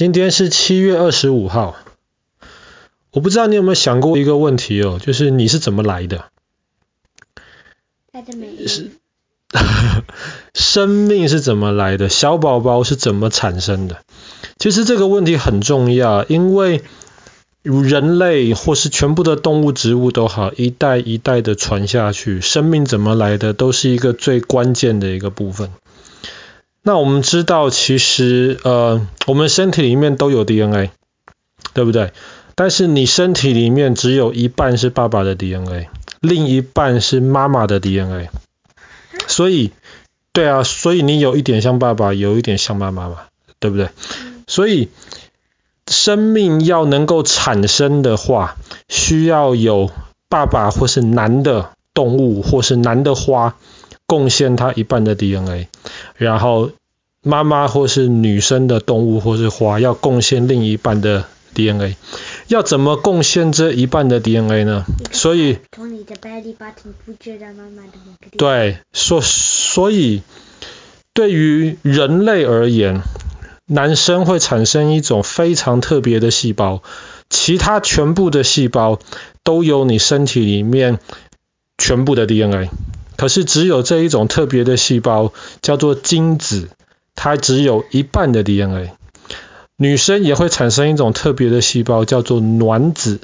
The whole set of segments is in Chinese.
今天是七月二十五号。我不知道你有没有想过一个问题哦，就是你是怎么来的？是，生命是怎么来的？小宝宝是怎么产生的？其实这个问题很重要，因为人类或是全部的动物、植物都好，一代一代的传下去，生命怎么来的，都是一个最关键的一个部分。那我们知道，其实呃，我们身体里面都有 DNA，对不对？但是你身体里面只有一半是爸爸的 DNA，另一半是妈妈的 DNA。所以，对啊，所以你有一点像爸爸，有一点像妈妈嘛，对不对？所以，生命要能够产生的话，需要有爸爸或是男的动物或是男的花贡献他一半的 DNA。然后妈妈或是女生的动物或是花要贡献另一半的 DNA，要怎么贡献这一半的 DNA 呢？所以从你的 belly button 复制到妈妈的某个地方。对，所所以对于人类而言，男生会产生一种非常特别的细胞，其他全部的细胞都有你身体里面全部的 DNA。可是只有这一种特别的细胞叫做精子，它只有一半的 DNA。女生也会产生一种特别的细胞叫做卵子，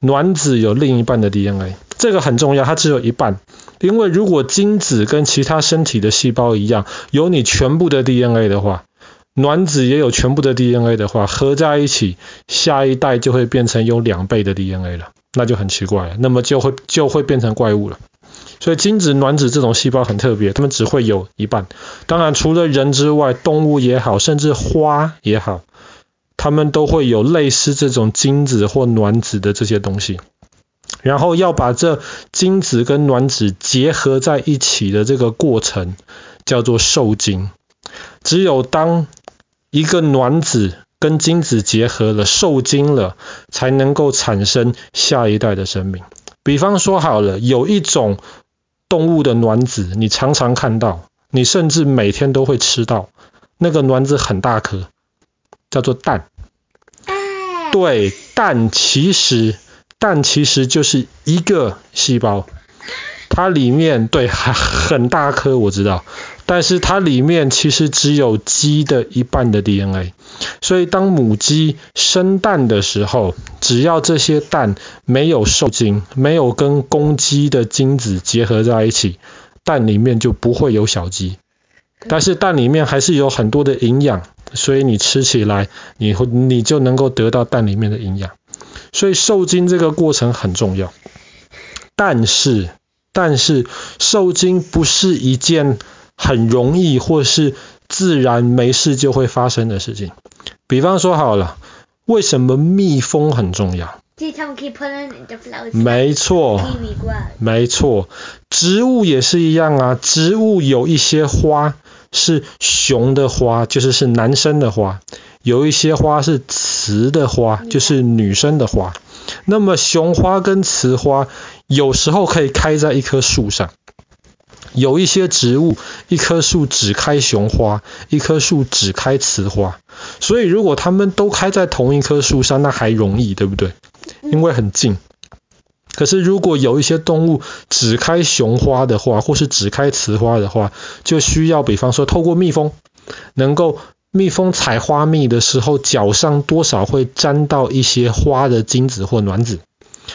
卵子有另一半的 DNA。这个很重要，它只有一半。因为如果精子跟其他身体的细胞一样，有你全部的 DNA 的话，卵子也有全部的 DNA 的话，合在一起，下一代就会变成有两倍的 DNA 了，那就很奇怪了，那么就会就会变成怪物了。所以精子、卵子这种细胞很特别，它们只会有一半。当然，除了人之外，动物也好，甚至花也好，它们都会有类似这种精子或卵子的这些东西。然后要把这精子跟卵子结合在一起的这个过程叫做受精。只有当一个卵子跟精子结合了、受精了，才能够产生下一代的生命。比方说好了，有一种。动物的卵子，你常常看到，你甚至每天都会吃到。那个卵子很大颗，叫做蛋。对，蛋其实蛋其实就是一个细胞，它里面对很很大颗，我知道。但是它里面其实只有鸡的一半的 DNA，所以当母鸡生蛋的时候，只要这些蛋没有受精，没有跟公鸡的精子结合在一起，蛋里面就不会有小鸡。但是蛋里面还是有很多的营养，所以你吃起来，你会你就能够得到蛋里面的营养。所以受精这个过程很重要。但是，但是受精不是一件。很容易或是自然没事就会发生的事情。比方说好了，为什么蜜蜂很重要？没错，没错，植物也是一样啊。植物有一些花是雄的花，就是是男生的花；有一些花是雌的花，就是女生的花。那么雄花跟雌花有时候可以开在一棵树上。有一些植物，一棵树只开雄花，一棵树只开雌花。所以如果它们都开在同一棵树上，那还容易，对不对？因为很近。可是如果有一些动物只开雄花的话，或是只开雌花的话，就需要比方说透过蜜蜂，能够蜜蜂采花蜜的时候，脚上多少会沾到一些花的精子或卵子，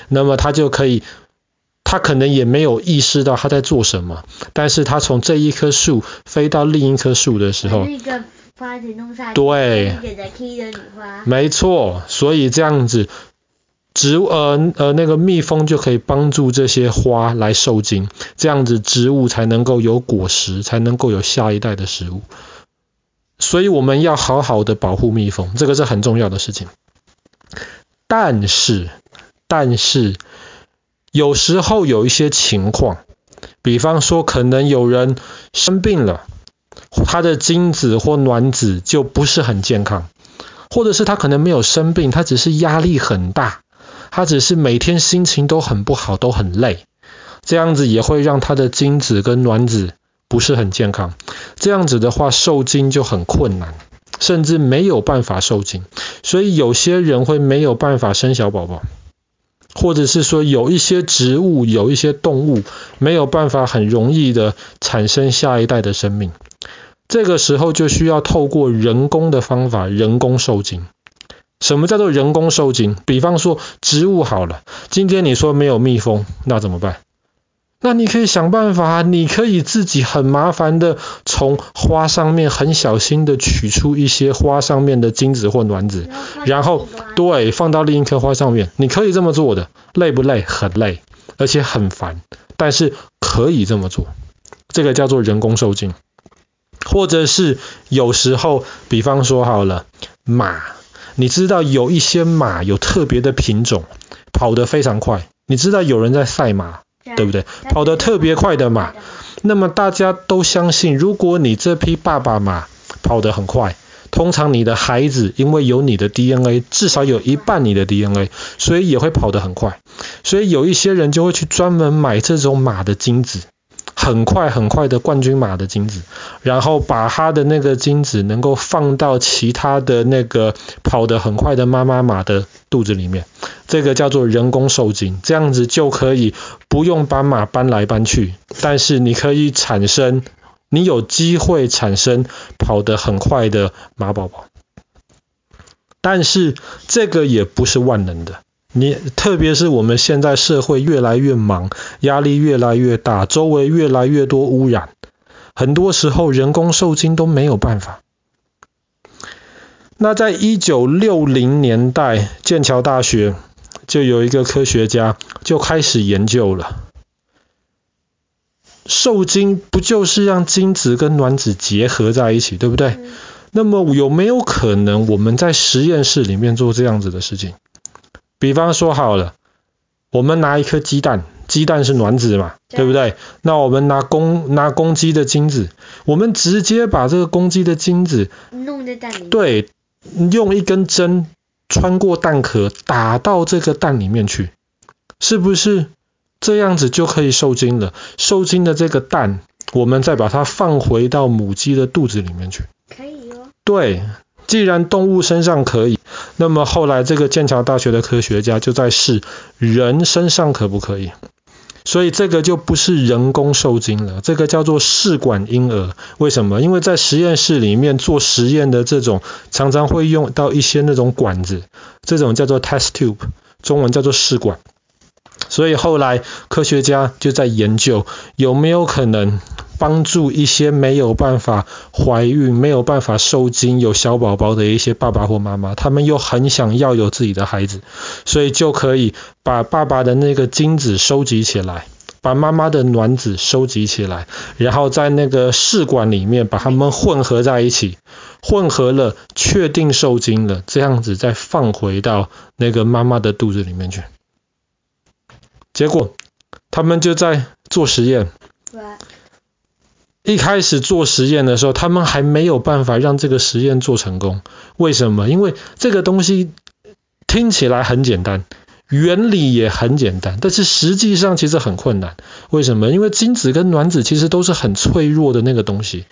那么它就可以。他可能也没有意识到他在做什么，但是他从这一棵树飞到另一棵树的时候，对，没错，所以这样子，植物呃呃那个蜜蜂就可以帮助这些花来受精，这样子植物才能够有果实，才能够有下一代的食物。所以我们要好好的保护蜜蜂，这个是很重要的事情。但是，但是。有时候有一些情况，比方说可能有人生病了，他的精子或卵子就不是很健康，或者是他可能没有生病，他只是压力很大，他只是每天心情都很不好，都很累，这样子也会让他的精子跟卵子不是很健康，这样子的话受精就很困难，甚至没有办法受精。所以有些人会没有办法生小宝宝，或者是说有一些植物、有一些动物没有办法很容易的产生下一代的生命。这个时候就需要透过人工的方法，人工受精。什么叫做人工受精？比方说植物好了，今天你说没有蜜蜂，那怎么办？那你可以想办法，你可以自己很麻烦的从花上面很小心的取出一些花上面的精子或卵子，然后对，放到另一棵花上面。你可以这么做的，累不累？很累，而且很烦，但是可以这么做。这个叫做人工受精，或者是有时候，比方说好了，马。你知道有一些马有特别的品种，跑得非常快。你知道有人在赛马，对不对？跑得特别快的马，那么大家都相信，如果你这匹爸爸马跑得很快，通常你的孩子因为有你的 DNA，至少有一半你的 DNA，所以也会跑得很快。所以有一些人就会去专门买这种马的精子。很快很快的冠军马的精子，然后把他的那个精子能够放到其他的那个跑得很快的妈妈马的肚子里面，这个叫做人工受精，这样子就可以不用把马搬来搬去，但是你可以产生，你有机会产生跑得很快的马宝宝，但是这个也不是万能的。你特别是我们现在社会越来越忙，压力越来越大，周围越来越多污染，很多时候人工受精都没有办法。那在一九六零年代，剑桥大学就有一个科学家就开始研究了，受精不就是让精子跟卵子结合在一起，对不对？那么有没有可能我们在实验室里面做这样子的事情？比方说好了，我们拿一颗鸡蛋，鸡蛋是卵子嘛，对，对不对？那我们拿公拿公鸡的精子，我们直接把这个公鸡的精子弄在蛋里，对，用一根针穿过蛋壳，打到这个蛋里面去，是不是这样子就可以受精了？受精的这个蛋，我们再把它放回到母鸡的肚子里面去，可以哦。对。既然动物身上可以，那么后来这个剑桥大学的科学家就在试人身上可不可以？所以这个就不是人工受精了，这个叫做试管婴儿。为什么？因为在实验室里面做实验的这种常常会用到一些那种管子，这种叫做 test tube，中文叫做试管。所以后来科学家就在研究有没有可能。帮助一些没有办法怀孕、没有办法受精、有小宝宝的一些爸爸或妈妈，他们又很想要有自己的孩子，所以就可以把爸爸的那个精子收集起来，把妈妈的卵子收集起来，然后在那个试管里面把它们混合在一起，混合了，确定受精了，这样子再放回到那个妈妈的肚子里面去。结果他们就在做实验。一开始做实验的时候，他们还没有办法让这个实验做成功。为什么？因为这个东西听起来很简单。原理也很简单，但是实际上其实很困难。为什么？因为精子跟卵子其实都是很脆弱的那个东西。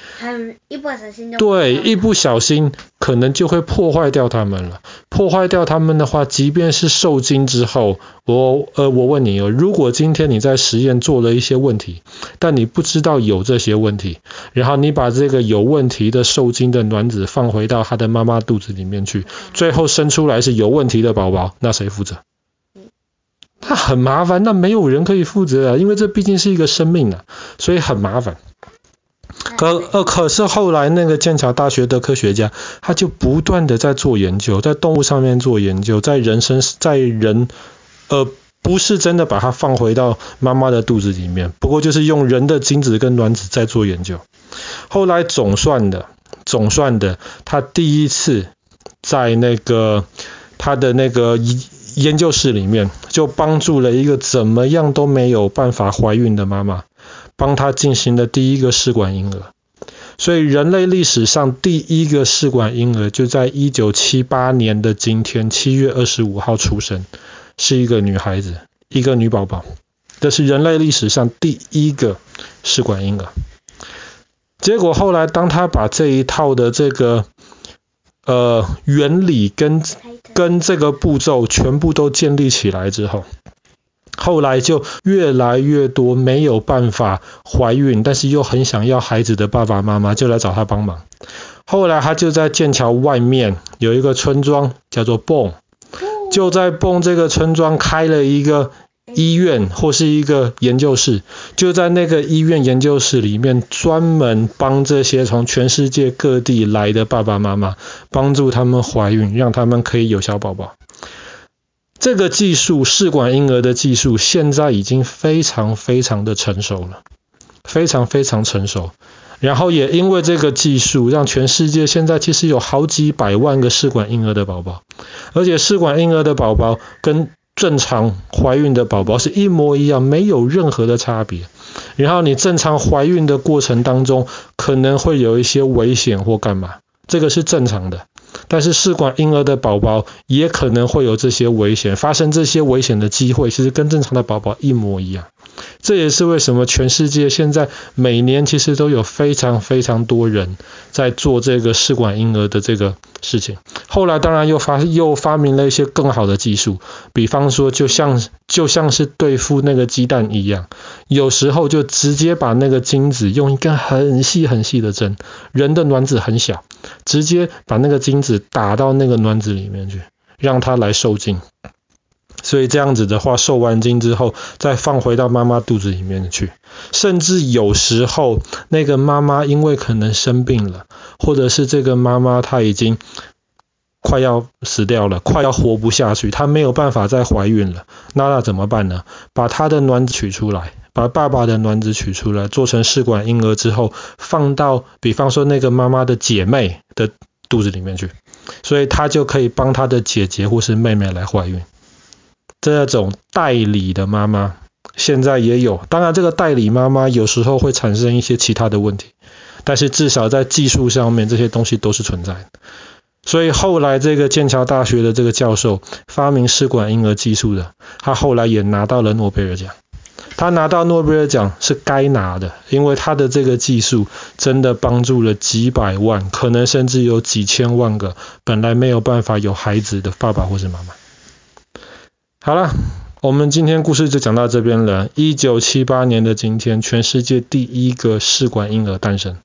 一不小心就对，一不小心可能就会破坏掉它们了。破坏掉它们的话，即便是受精之后，我呃，我问你哦，如果今天你在实验做了一些问题，但你不知道有这些问题，然后你把这个有问题的受精的卵子放回到它的妈妈肚子里面去，最后生出来是有问题的宝宝，那谁负责？那很麻烦，那没有人可以负责啊，因为这毕竟是一个生命啊，所以很麻烦。可呃，可是后来那个剑桥大学的科学家，他就不断的在做研究，在动物上面做研究，在人身，在人，呃，不是真的把它放回到妈妈的肚子里面，不过就是用人的精子跟卵子在做研究。后来总算的，总算的，他第一次在那个他的那个。研究室里面就帮助了一个怎么样都没有办法怀孕的妈妈，帮他进行了第一个试管婴儿。所以人类历史上第一个试管婴儿就在一九七八年的今天七月二十五号出生，是一个女孩子，一个女宝宝。这是人类历史上第一个试管婴儿。结果后来当他把这一套的这个呃原理跟跟这个步骤全部都建立起来之后，后来就越来越多没有办法怀孕，但是又很想要孩子的爸爸妈妈就来找他帮忙。后来他就在剑桥外面有一个村庄叫做泵就在泵这个村庄开了一个医院或是一个研究室，就在那个医院研究室里面专门帮这些从全世界各地来的爸爸妈妈，帮助他们怀孕，让他们可以有小宝宝。这个技术，试管婴儿的技术，现在已经非常非常的成熟了，非常非常成熟。然后也因为这个技术，让全世界现在其实有好几百万个试管婴儿的宝宝，而且试管婴儿的宝宝跟正常怀孕的宝宝是一模一样，没有任何的差别。然后你正常怀孕的过程当中，可能会有一些危险或干嘛，这个是正常的。但是试管婴儿的宝宝也可能会有这些危险，发生这些危险的机会，其实跟正常的宝宝一模一样。这也是为什么全世界现在每年其实都有非常非常多人在做这个试管婴儿的这个事情。后来当然又发又发明了一些更好的技术，比方说就像就像是对付那个鸡蛋一样，有时候就直接把那个精子用一根很细很细的针，人的卵子很小，直接把那个精子打到那个卵子里面去，让它来受精。所以这样子的话，受完精之后，再放回到妈妈肚子里面去。甚至有时候，那个妈妈因为可能生病了，或者是这个妈妈她已经快要死掉了，快要活不下去，她没有办法再怀孕了。那那怎么办呢？把她的卵子取出来，把爸爸的卵子取出来，做成试管婴儿之后，放到比方说那个妈妈的姐妹的肚子里面去，所以她就可以帮她的姐姐或是妹妹来怀孕。这种代理的妈妈现在也有，当然这个代理妈妈有时候会产生一些其他的问题，但是至少在技术上面这些东西都是存在的。所以后来这个剑桥大学的这个教授发明试管婴儿技术的，他后来也拿到了诺贝尔奖。他拿到诺贝尔奖是该拿的，因为他的这个技术真的帮助了几百万，可能甚至有几千万个本来没有办法有孩子的爸爸或是妈妈。好了，我们今天故事就讲到这边了。一九七八年的今天，全世界第一个试管婴儿诞生。